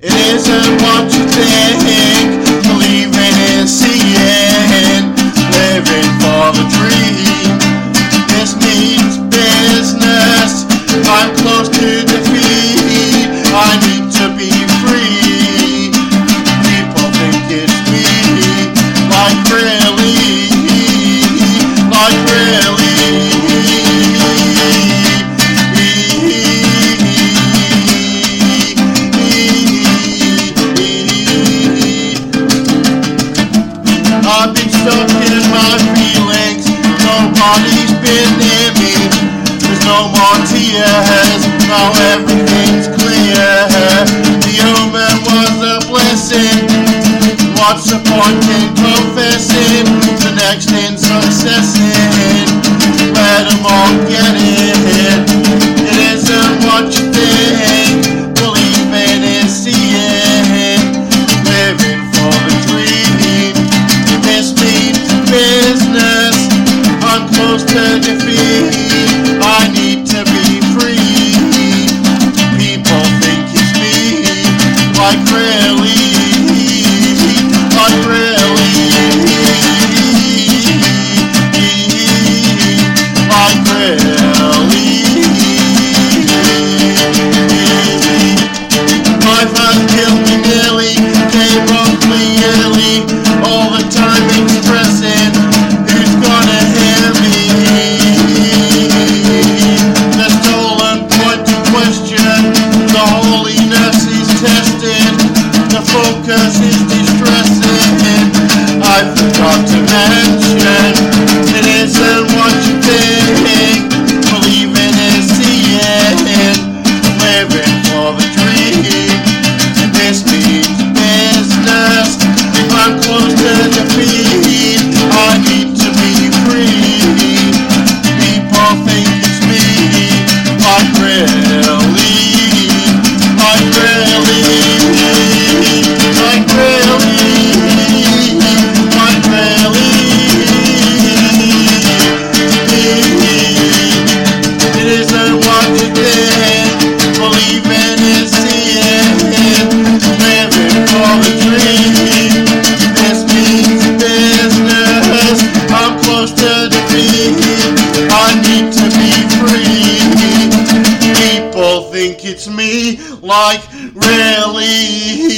It isn't what you think. Believing is seeing. Living for the dream. This means business. I'm close to Nobody's been near me. There's no more tears. Now everything's clear. The omen was a blessing. What's the point in confessing? The next in successing. Let Like really. Like really. Like really. I've had killed me nearly, focus is distressing. I forgot to mention, think it's me. Like really.